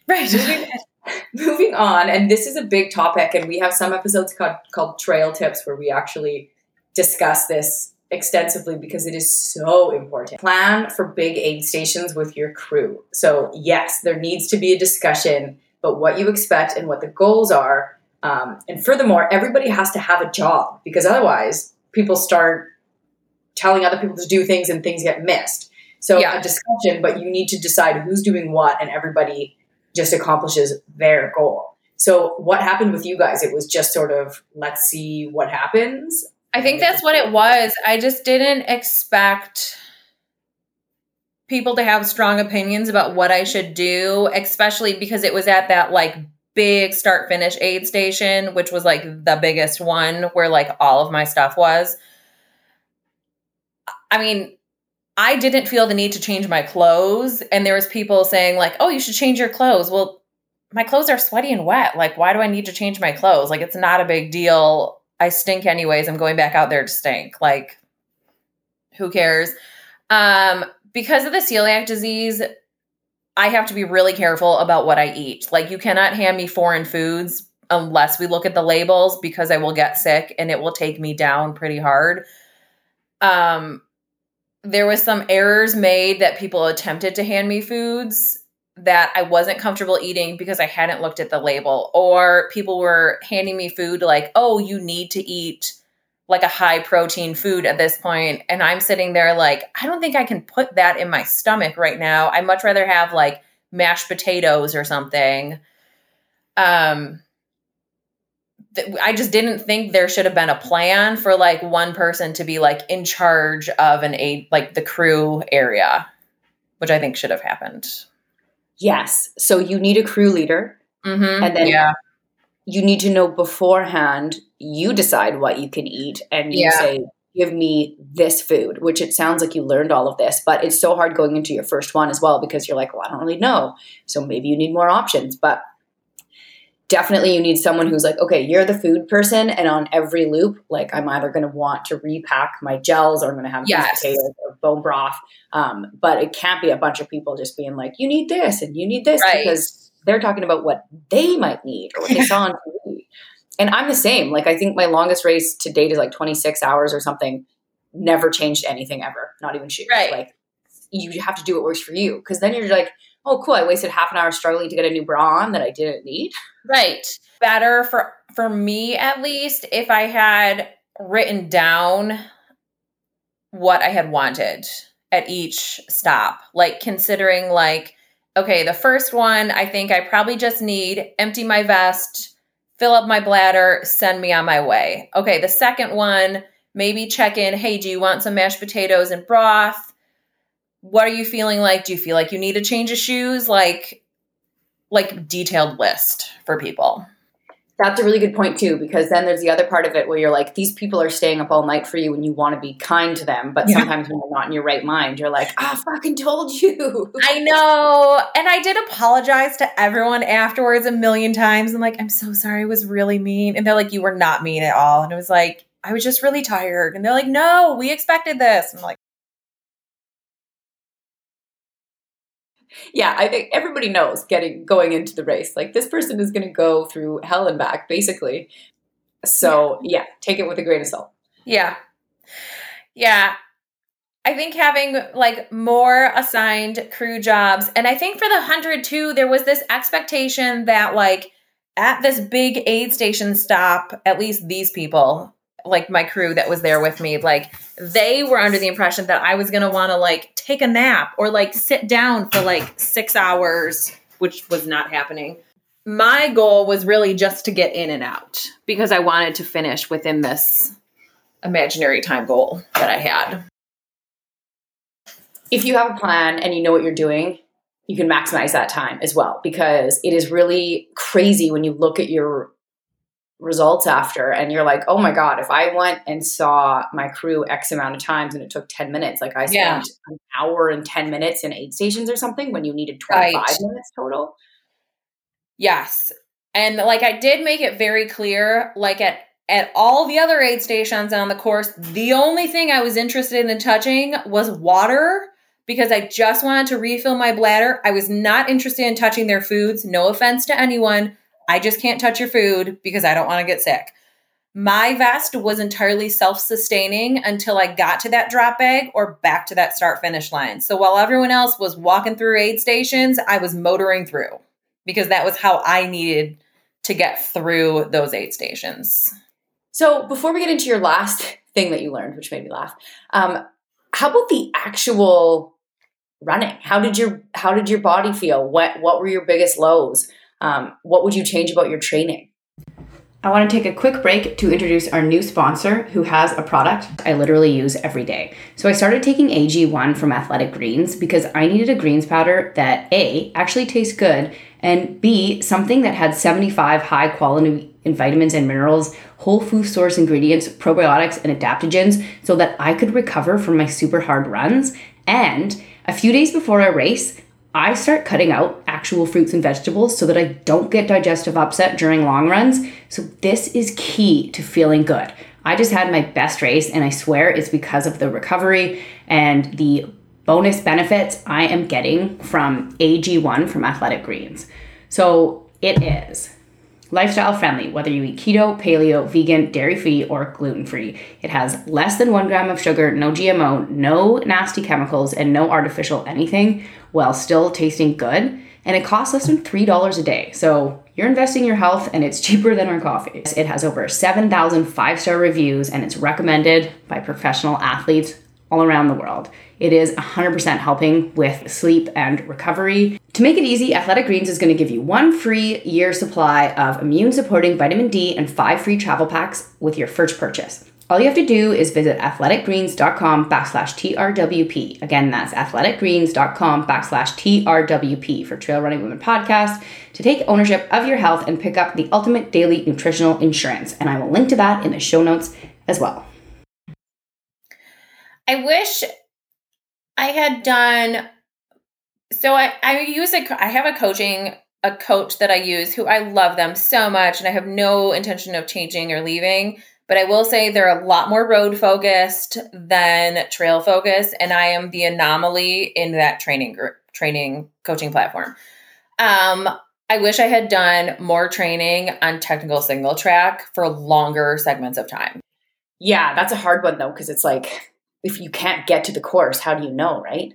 [SPEAKER 1] Right.
[SPEAKER 2] Moving, moving on, and this is a big topic, and we have some episodes called, called Trail Tips where we actually discuss this extensively because it is so important. Plan for big aid stations with your crew. So, yes, there needs to be a discussion about what you expect and what the goals are. Um, and furthermore, everybody has to have a job because otherwise, people start telling other people to do things and things get missed. So,
[SPEAKER 1] Yeah.
[SPEAKER 2] a discussion, but you need to decide who's doing what and everybody just accomplishes their goal. So, what happened with you guys? It was just sort of let's see what happens.
[SPEAKER 1] I think that's what it was. I just didn't expect people to have strong opinions about what I should do, especially because it was at that like big start finish aid station, which was like the biggest one where like all of my stuff was. I mean, I didn't feel the need to change my clothes and there was people saying like, "Oh, you should change your clothes." Well, my clothes are sweaty and wet. Like, why do I need to change my clothes? Like, it's not a big deal. I stink anyways. I'm going back out there to stink. Like, who cares? Um, because of the celiac disease, I have to be really careful about what I eat. Like, you cannot hand me foreign foods unless we look at the labels because I will get sick and it will take me down pretty hard. Um, there was some errors made that people attempted to hand me foods that I wasn't comfortable eating because I hadn't looked at the label, or people were handing me food like, oh, you need to eat like a high protein food at this point. And I'm sitting there like, I don't think I can put that in my stomach right now. I'd much rather have like mashed potatoes or something. Um, I just didn't think there should have been a plan for like one person to be like in charge of an aid, like the crew area, which I think should have happened.
[SPEAKER 2] Yes. So you need a crew leader.
[SPEAKER 1] Mm-hmm.
[SPEAKER 2] And then
[SPEAKER 1] yeah,
[SPEAKER 2] You need to know beforehand. You decide what you can eat, and you
[SPEAKER 1] Yeah.
[SPEAKER 2] say, "Give me this food." Which it sounds like you learned all of this, but it's so hard going into your first one as well because you're like, "Well, I don't really know." So maybe you need more options, but definitely you need someone who's like, okay, you're the food person, and on every loop, like I'm either going to want to repack my gels or I'm going to have
[SPEAKER 1] Yes.
[SPEAKER 2] potatoes or bone broth. Um, but it can't be a bunch of people just being like, you need this and you need this
[SPEAKER 1] Right.
[SPEAKER 2] because they're talking about what they might need or what they saw on TV. And I'm the same. Like I think my longest race to date is like 26 hours or something. Never changed anything ever. Not even shoes.
[SPEAKER 1] Right.
[SPEAKER 2] Like you have to do what works for you because then you're like, oh, cool. I wasted half an hour struggling to get a new bra on that I didn't need.
[SPEAKER 1] right. Better for for me at least if I had written down what I had wanted at each stop. Like considering like okay, the first one I think I probably just need empty my vest, fill up my bladder, send me on my way. Okay, the second one maybe check in, hey, do you want some mashed potatoes and broth? What are you feeling like? Do you feel like you need a change of shoes? Like like detailed list for people.
[SPEAKER 2] That's a really good point too, because then there's the other part of it where you're like, these people are staying up all night for you and you want to be kind to them, but
[SPEAKER 1] Yeah.
[SPEAKER 2] sometimes when you're not in your right mind, you're like, ah, I fucking told you.
[SPEAKER 1] I know. And I did apologize to everyone afterwards a million times. I'm like, I'm so sorry. I was really mean. And they're like, you were not mean at all. And it was like, I was just really tired. And they're like, no, we expected this. I'm like,
[SPEAKER 2] yeah, I think everybody knows getting going into the race. Like this person is going to go through hell and back, basically. So yeah, take it with a grain of salt.
[SPEAKER 1] yeah. Yeah. I think having like more assigned crew jobs. And I think for the 100 too, there was this expectation that like at this big aid station stop, at least these people, like my crew that was there with me, like they were under the impression that I was going to want to like take a nap or like sit down for like six hours, which was not happening. My goal was really just to get in and out because I wanted to finish within this imaginary time goal that I had.
[SPEAKER 2] If you have a plan and you know what you're doing, you can maximize that time as well because it is really crazy when you look at your results after and you're like, oh my God, if I went and saw my crew X amount of times and it took 10 minutes, like I spent yeah. an hour and 10 minutes in aid stations or something when you needed 25 right. minutes total.
[SPEAKER 1] Yes. And like I did make it very clear, like at at all the other aid stations on the course, the only thing I was interested in touching was water because I just wanted to refill my bladder. I was not interested in touching their foods. No offense to anyone. I just can't touch your food because I don't want to get sick. My vest was entirely self sustaining until I got to that drop bag or back to that start finish line. So while everyone else was walking through aid stations, I was motoring through because that was how I needed to get through those aid stations.
[SPEAKER 2] So before we get into your last thing that you learned, which made me laugh, um, how about the actual running? How did your how did your body feel? What what were your biggest lows? Um, what would you change about your training? I want to take a quick break to introduce our new sponsor who has a product I literally use every day. So I started taking AG1 from Athletic Greens because I needed a greens powder that A actually tastes good and B something that had 75 high quality in vitamins and minerals, whole food source ingredients, probiotics and adaptogens so that I could recover from my super hard runs and a few days before a race, I start cutting out actual fruits and vegetables so that I don't get digestive upset during long runs. So, this is key to feeling good. I just had my best race, and I swear it's because of the recovery and the bonus benefits I am getting from AG1 from Athletic Greens. So, it is lifestyle friendly, whether you eat keto, paleo, vegan, dairy free, or gluten free. It has less than one gram of sugar, no GMO, no nasty chemicals, and no artificial anything while still tasting good. And it costs less than $3 a day. So you're investing your health and it's cheaper than our coffee. It has over 7,000 five star reviews and it's recommended by professional athletes all around the world. It is 100% helping with sleep and recovery. To make it easy, Athletic Greens is going to give you one free year supply of immune supporting vitamin D and five free travel packs with your first purchase. All you have to do is visit athleticgreens.com backslash TRWP. Again, that's athleticgreens.com backslash TRWP for Trail Running Women podcast to take ownership of your health and pick up the ultimate daily nutritional insurance. And I will link to that in the show notes as well.
[SPEAKER 1] I wish I had done so I, I use a I have a coaching a coach that I use who I love them so much and I have no intention of changing or leaving but I will say they're a lot more road focused than trail focused, and I am the anomaly in that training group, training coaching platform. Um, I wish I had done more training on technical single track for longer segments of time.
[SPEAKER 2] Yeah, that's a hard one though, because it's like if you can't get to the course, how do you know, right?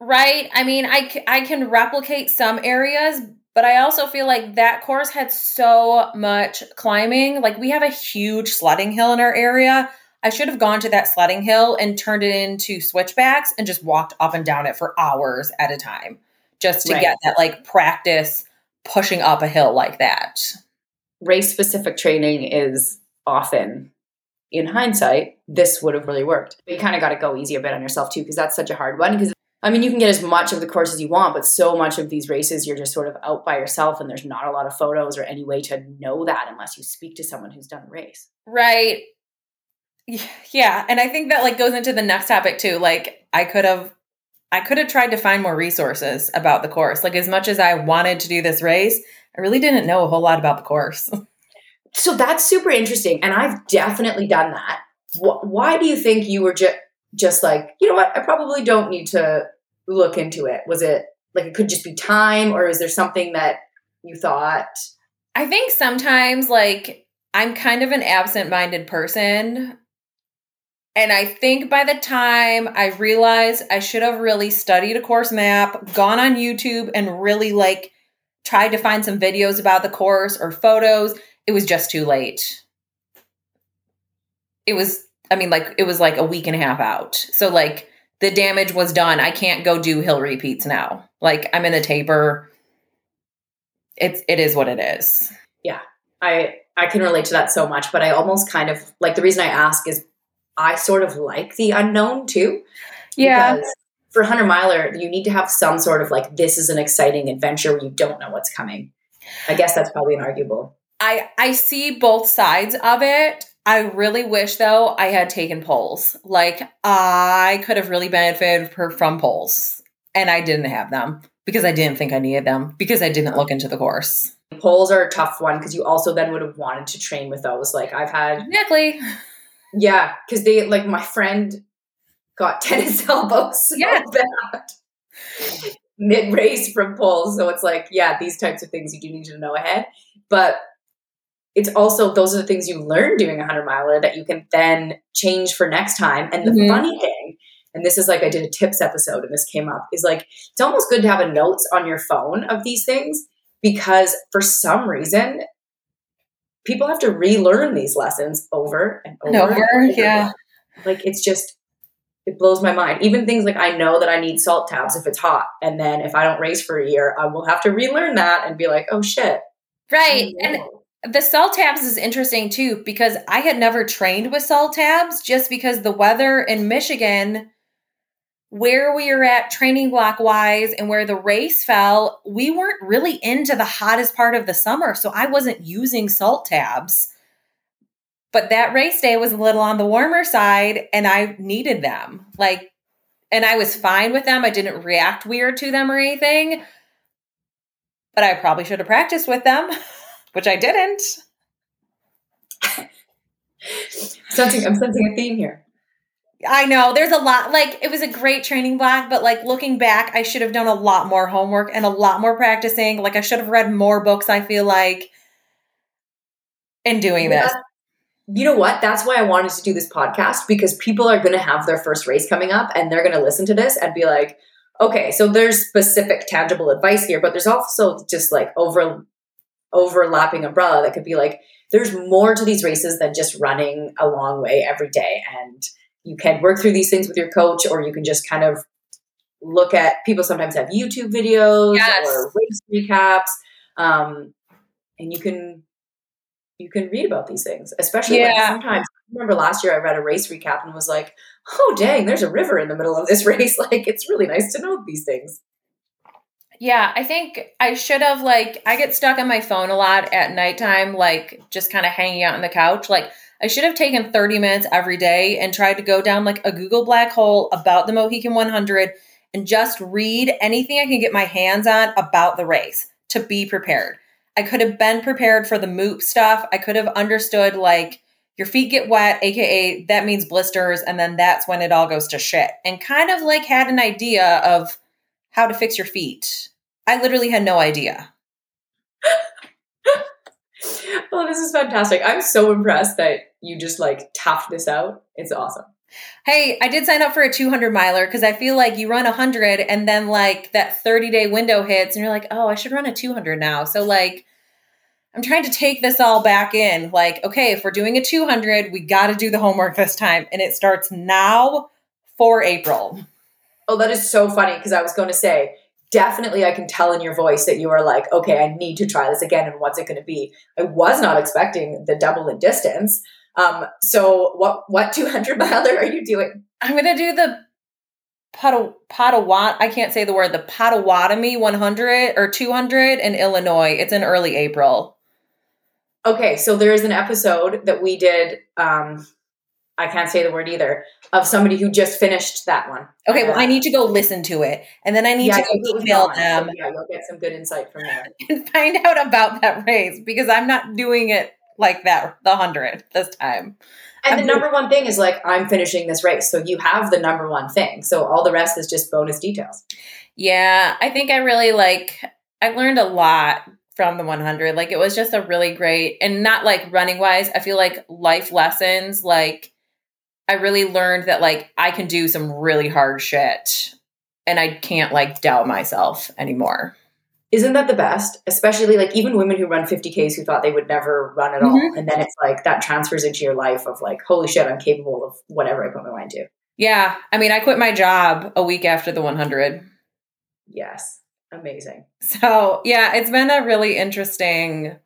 [SPEAKER 1] Right. I mean, I, I can replicate some areas, but I also feel like that course had so much climbing. Like we have a huge sledding hill in our area. I should have gone to that sledding hill and turned it into switchbacks and just walked up and down it for hours at a time just to right. get that like practice pushing up a hill like that.
[SPEAKER 2] Race specific training is often in hindsight, this would have really worked. But you kind of got to go easy a bit on yourself too, because that's such a hard one. Because I mean, you can get as much of the course as you want, but so much of these races, you're just sort of out by yourself, and there's not a lot of photos or any way to know that unless you speak to someone who's done the race.
[SPEAKER 1] Right. Yeah. And I think that like goes into the next topic too. Like, I could have. I could have tried to find more resources about the course. Like, as much as I wanted to do this race, I really didn't know a whole lot about the course.
[SPEAKER 2] so that's super interesting. And I've definitely done that. Why do you think you were just just like, you know what, I probably don't need to look into it? Was it like it could just be time, or is there something that you thought?
[SPEAKER 1] I think sometimes, like, I'm kind of an absent minded person. And I think by the time I realized I should have really studied a course map, gone on YouTube and really like tried to find some videos about the course or photos, it was just too late. It was I mean, like it was like a week and a half out. So like the damage was done. I can't go do hill repeats now. Like I'm in a taper. It's it is what it is.
[SPEAKER 2] Yeah. I I can relate to that so much, but I almost kind of like the reason I ask is I sort of like the unknown too.
[SPEAKER 1] Yeah.
[SPEAKER 2] for 100 miler, you need to have some sort of like this is an exciting adventure where you don't know what's coming. I guess that's probably an arguable.
[SPEAKER 1] I I I see both sides of it. I really wish though I had taken poles. Like I could have really benefited from poles, and I didn't have them because I didn't think I needed them because I didn't look into the course.
[SPEAKER 2] Poles are a tough one because you also then would have wanted to train with those. Like I've had
[SPEAKER 1] exactly,
[SPEAKER 2] yeah, because they like my friend got tennis elbows so
[SPEAKER 1] Yeah.
[SPEAKER 2] bad mid race from poles. So it's like, yeah, these types of things you do need to know ahead. But it's also those are the things you learn doing a hundred miler that you can then change for next time. And the
[SPEAKER 1] Mhm.
[SPEAKER 2] funny thing, and this is like I did a tips episode and this came up, is like it's almost good to have a notes on your phone of these things because for some reason people have to relearn these lessons over and over.
[SPEAKER 1] Over,
[SPEAKER 2] and over
[SPEAKER 1] yeah.
[SPEAKER 2] like it's just it blows my mind even things like i know that i need salt tabs if it's hot and then if i don't race for a year i will have to relearn that and be like oh shit
[SPEAKER 1] right. And. The salt tabs is interesting too because I had never trained with salt tabs just because the weather in Michigan, where we were at training block wise and where the race fell, we weren't really into the hottest part of the summer. So I wasn't using salt tabs. But that race day was a little on the warmer side and I needed them. Like, and I was fine with them. I didn't react weird to them or anything. But I probably should have practiced with them, which I didn't.
[SPEAKER 2] sensing i'm sensing a theme here
[SPEAKER 1] I know there's a lot like it was a great training block, but like looking back, I should have done a lot more homework and a lot more practicing. Like I should have read more books, I feel like, in doing this.
[SPEAKER 2] you know what that's why i wanted to do this podcast because people are going to have their first race coming up and they're going to listen to this and be like okay so there's specific tangible advice here but there's also just like over overlapping umbrella that could be like there's more to these races than just running a long way every day. And you can work through these things with your coach or you can just kind of look at people sometimes have youtube videos
[SPEAKER 1] Yes.
[SPEAKER 2] or race recaps um, and you can you can read about these things especially like sometimes I remember last year i read a race recap and was like oh dang there's a river in the middle of this race. Like it's really nice to know these things
[SPEAKER 1] Yeah, I think I should have like I get stuck on my phone a lot at nighttime, like just kind of hanging out on the couch. Like I should have taken 30 minutes every day and tried to go down like a Google black hole about the Mohican 100 and just read anything I can get my hands on about the race to be prepared. I could have been prepared for the moop stuff. I could have understood like your feet get wet, aka that means blisters, and then that's when it all goes to shit. And kind of like had an idea of how to fix your feet. I literally had no idea.
[SPEAKER 2] oh this is fantastic i'm so impressed that you just like tapped this out it's awesome
[SPEAKER 1] Hey, I did sign up for a 200 miler because I feel like you run 100 and then like that 30 day window hits and you're like, oh, I should run a 200 now. So, like, I'm trying to take this all back in. Like, okay, if we're doing a 200, we got to do the homework this time. And it starts now for April.
[SPEAKER 2] Oh, that is so funny because I was going to say, definitely I can tell in your voice that you are like, okay, I need to try this again and what's it going to be? I was not expecting the double in distance. Um, so what what 200 miler are you doing?
[SPEAKER 1] I'm going to do the Pot- Potawat. I can't say the word, the Potawatomi 100 or 200 in Illinois. It's in early April.
[SPEAKER 2] Okay, so there is an episode that we did um I can't say the word either of somebody who just finished that one.
[SPEAKER 1] Okay, well, I need to go listen to it. And then I need
[SPEAKER 2] yeah,
[SPEAKER 1] to go email them
[SPEAKER 2] yeah, you'll get some good insight from there.
[SPEAKER 1] and find out about that race because I'm not doing it like that, the 100 this time.
[SPEAKER 2] And the
[SPEAKER 1] I'm-
[SPEAKER 2] number one thing is like I'm finishing this race, so you have the number one thing. So all the rest is just bonus details.
[SPEAKER 1] Yeah, I think I really like, I learned a lot from the 100. Like, it was just a really great, and not like running wise, I feel like life lessons. Like, I really learned that like I can do some really hard shit and I can't like doubt myself anymore.
[SPEAKER 2] Isn't that the best? Especially like even women who run 50Ks who thought they would never run at all. Mm-hmm. And then it's like that transfers into your life of like, holy shit, I'm capable of whatever I put my mind to.
[SPEAKER 1] Yeah, I mean, I quit my job a week after the 100.
[SPEAKER 2] Yes. Amazing.
[SPEAKER 1] So, yeah, it's been a really interesting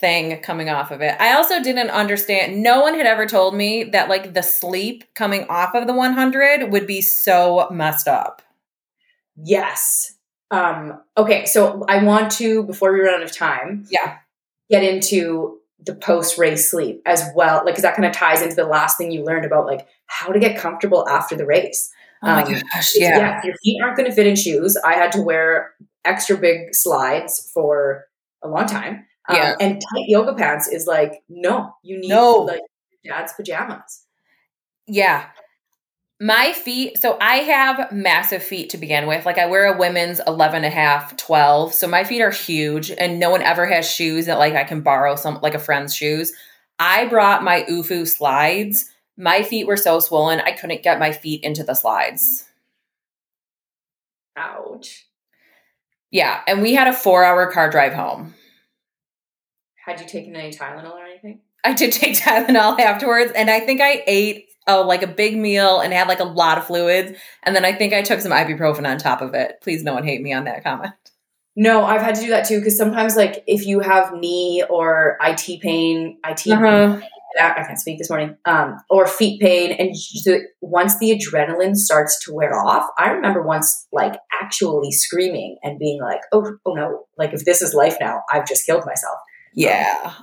[SPEAKER 1] thing coming off of it. I also didn't understand, no one had ever told me that like the sleep coming off of the 100 would be so messed up.
[SPEAKER 2] Yes. Um, okay, so I want to, before we run out of time,
[SPEAKER 1] Yeah.
[SPEAKER 2] get into the post race sleep as well? Like, because that kind of ties into the last thing you learned about like how to get comfortable after the race.
[SPEAKER 1] Oh my
[SPEAKER 2] Um,
[SPEAKER 1] gosh, yeah.
[SPEAKER 2] your feet aren't going to fit in shoes. I had to wear extra big slides for a long time. Um,
[SPEAKER 1] Yeah.
[SPEAKER 2] And tight yoga pants is like, no, you need
[SPEAKER 1] No.
[SPEAKER 2] like dad's pajamas.
[SPEAKER 1] Yeah. My feet, so I have massive feet to begin with. Like I wear a women's 11 and a half, 12. So my feet are huge and no one ever has shoes that like I can borrow some like a friend's shoes. I brought my OOFOS slides. My feet were so swollen, I couldn't get my feet into the slides.
[SPEAKER 2] Ouch.
[SPEAKER 1] Yeah, and we had a 4-hour car drive home.
[SPEAKER 2] Had you taken any Tylenol or anything?
[SPEAKER 1] I did take Tylenol afterwards, and I think I ate oh like a big meal and had like a lot of fluids, and then I think I took some ibuprofen on top of it. Please, no one hate me on that comment.
[SPEAKER 2] No, I've had to do that too because sometimes, like, if you have knee or IT pain, IT,
[SPEAKER 1] Uh-huh.
[SPEAKER 2] I can't speak this morning, um, or feet pain, and once the adrenaline starts to wear off, I remember once, like, actually screaming and being like, "Oh, oh no! Like, if this is life now, I've just killed myself."
[SPEAKER 1] Yeah,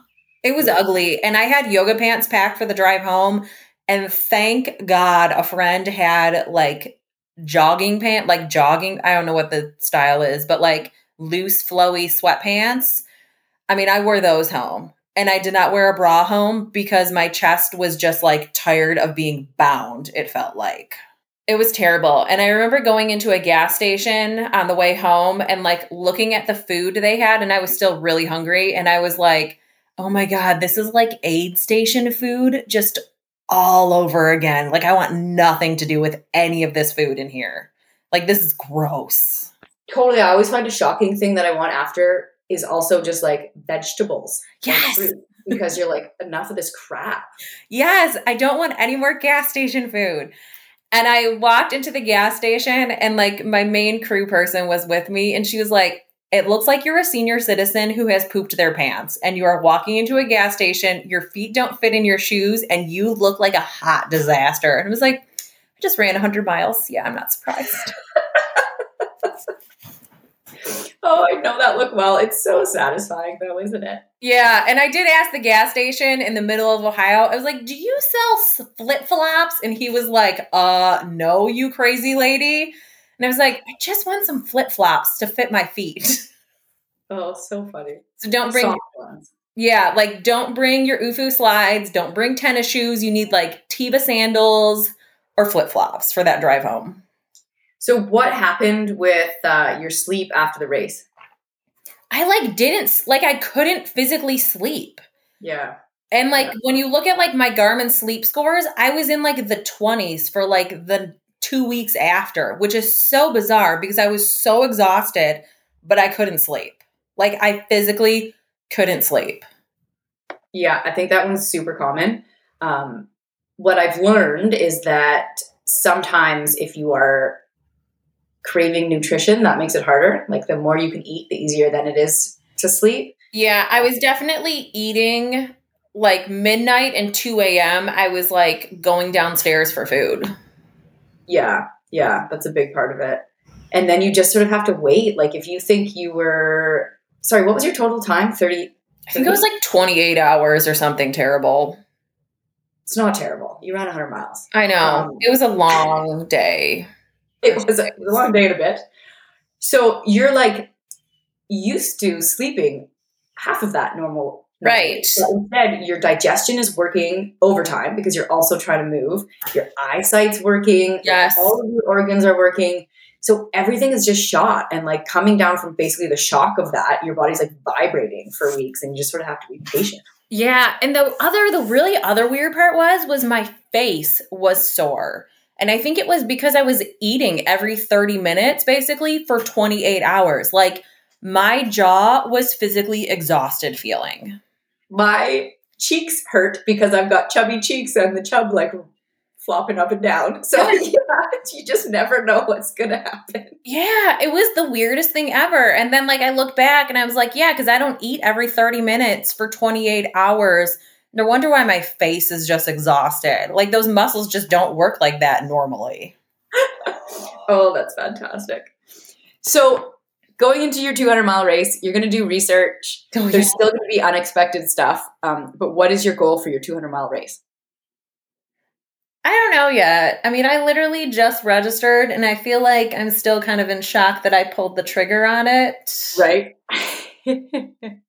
[SPEAKER 1] it was ugly, and I had yoga pants packed for the drive home, and thank God a friend had like jogging pant, like jogging. I don't know what the style is, but like loose, flowy sweatpants. I mean, I wore those home. And I did not wear a bra home because my chest was just like tired of being bound, it felt like. It was terrible. And I remember going into a gas station on the way home and like looking at the food they had, and I was still really hungry. And I was like, oh my God, this is like aid station food just all over again. Like, I want nothing to do with any of this food in here. Like, this is gross.
[SPEAKER 2] Totally. I always find a shocking thing that I want after is also just like vegetables,
[SPEAKER 1] Yes.
[SPEAKER 2] because you're like enough of this crap.
[SPEAKER 1] Yes, I don't want any more gas station food. And I walked into the gas station and like my main crew person was with me and she was like, it looks like you're a senior citizen who has pooped their pants and you are walking into a gas station, your feet don't fit in your shoes and you look like a hot disaster. And I was like, I just ran 100 miles. Yeah, I'm not surprised.
[SPEAKER 2] Oh, I know that look well. It's so satisfying, though, isn't it?
[SPEAKER 1] Yeah, and I did ask the gas station in the middle of Ohio. I was like, "Do you sell flip flops?" And he was like, "Uh, no, you crazy lady." And I was like, "I just want some flip flops to fit my feet."
[SPEAKER 2] Oh, so funny.
[SPEAKER 1] So don't bring, yeah, like don't bring your OOFOS slides. Don't bring tennis shoes. You need like Teva sandals or flip flops for that drive home.
[SPEAKER 2] So, what happened with uh, your sleep after the race?
[SPEAKER 1] I like didn't like I couldn't physically sleep.
[SPEAKER 2] Yeah.
[SPEAKER 1] And like
[SPEAKER 2] Yeah.
[SPEAKER 1] when you look at like my Garmin sleep scores, I was in like the 20s for like the 2 weeks after, which is so bizarre because I was so exhausted, but I couldn't sleep. Like I physically couldn't sleep.
[SPEAKER 2] Yeah, I think that one's super common. Um, what I've learned is that sometimes if you are craving nutrition, that makes it harder. Like the more you can eat, the easier then it is to sleep.
[SPEAKER 1] Yeah, I was definitely eating like midnight and 2 a.m. I was like going downstairs for food.
[SPEAKER 2] Yeah, yeah, that's a big part of it. And then you just sort of have to wait. Like if you think you were, sorry, what was your total time? 30.
[SPEAKER 1] I think it was like 28 hours or something terrible.
[SPEAKER 2] It's not terrible. You ran 100 miles.
[SPEAKER 1] I know.
[SPEAKER 2] Um,
[SPEAKER 1] it was a long day.
[SPEAKER 2] It was, a, it was a long day and a bit. So you're like used to sleeping half of that normal.
[SPEAKER 1] Right.
[SPEAKER 2] Instead, your digestion is working overtime because you're also trying to move. Your eyesight's working.
[SPEAKER 1] Yes.
[SPEAKER 2] All of your organs are working. So everything is just shot and like coming down from basically the shock of that, your body's like vibrating for weeks and you just sort of have to be patient.
[SPEAKER 1] Yeah, and the other the really other weird part was was my face was sore. And I think it was because I was eating every 30 minutes basically for 28 hours. Like my jaw was physically exhausted feeling.
[SPEAKER 2] My cheeks hurt because I've got chubby cheeks and the chub like flopping up and down. So yeah, you just never know what's gonna happen.
[SPEAKER 1] Yeah, it was the weirdest thing ever. And then like I look back and I was like, yeah, cuz I don't eat every 30 minutes for 28 hours. No wonder why my face is just exhausted. Like those muscles just don't work like that normally.
[SPEAKER 2] Oh, that's fantastic. So going into your 200 mile race, you're going to do research. Oh, There's yeah. still going to be unexpected stuff. Um, but what is your goal for your 200 mile race?
[SPEAKER 1] I don't know yet. I mean, I literally just registered and I feel like I'm still kind of in shock that I pulled the trigger on it.
[SPEAKER 2] Right.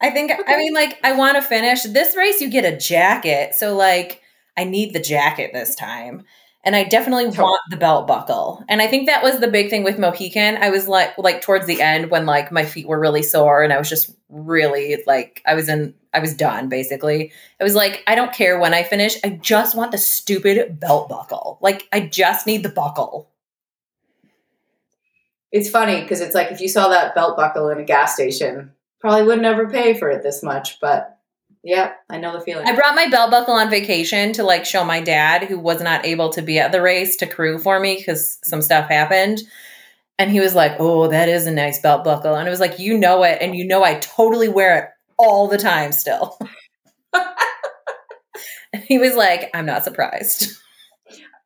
[SPEAKER 1] I think, okay. I mean, like, I want to finish. This race, you get a jacket. So, like, I need the jacket this time and I definitely want the belt buckle. And I think that was the big thing with Mohican. I was like like towards the end when like my feet were really sore and I was just really like I was in I was done basically. I was like I don't care when I finish. I just want the stupid belt buckle. Like I just need the buckle.
[SPEAKER 2] It's funny because it's like if you saw that belt buckle in a gas station, probably would never pay for it this much, but yeah, I know the feeling.
[SPEAKER 1] I brought my belt buckle on vacation to like show my dad, who was not able to be at the race, to crew for me because some stuff happened. And he was like, Oh, that is a nice belt buckle. And it was like, You know it. And you know, I totally wear it all the time still. and he was like, I'm not surprised.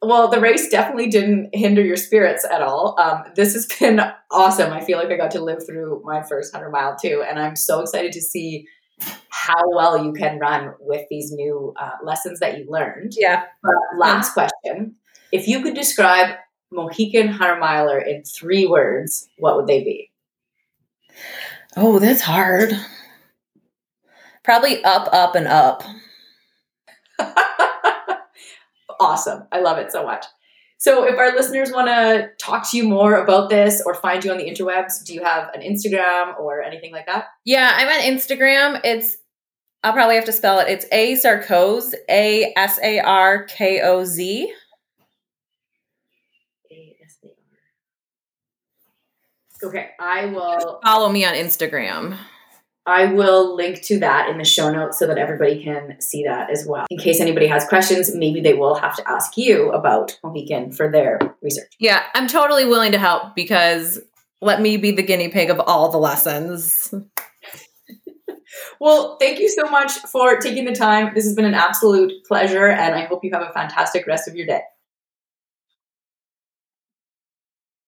[SPEAKER 2] Well, the race definitely didn't hinder your spirits at all. Um, this has been awesome. I feel like I got to live through my first 100 mile too. And I'm so excited to see how well you can run with these new uh, lessons that you learned.
[SPEAKER 1] Yeah.
[SPEAKER 2] But last question. If you could describe Mohican Hunter Miler in three words, what would they be?
[SPEAKER 1] Oh, that's hard. Probably up, up, and up.
[SPEAKER 2] awesome. I love it so much. So, if our listeners want to talk to you more about this or find you on the interwebs, do you have an Instagram or anything like that?
[SPEAKER 1] Yeah, I'm on Instagram. It's I'll probably have to spell it. It's A Sarkoz, A S A R K O Z.
[SPEAKER 2] Okay, I will
[SPEAKER 1] follow me on Instagram.
[SPEAKER 2] I will link to that in the show notes so that everybody can see that as well. In case anybody has questions, maybe they will have to ask you about Mohican for their research.
[SPEAKER 1] Yeah, I'm totally willing to help because let me be the guinea pig of all the lessons.
[SPEAKER 2] well, thank you so much for taking the time. This has been an absolute pleasure, and I hope you have a fantastic rest of your day.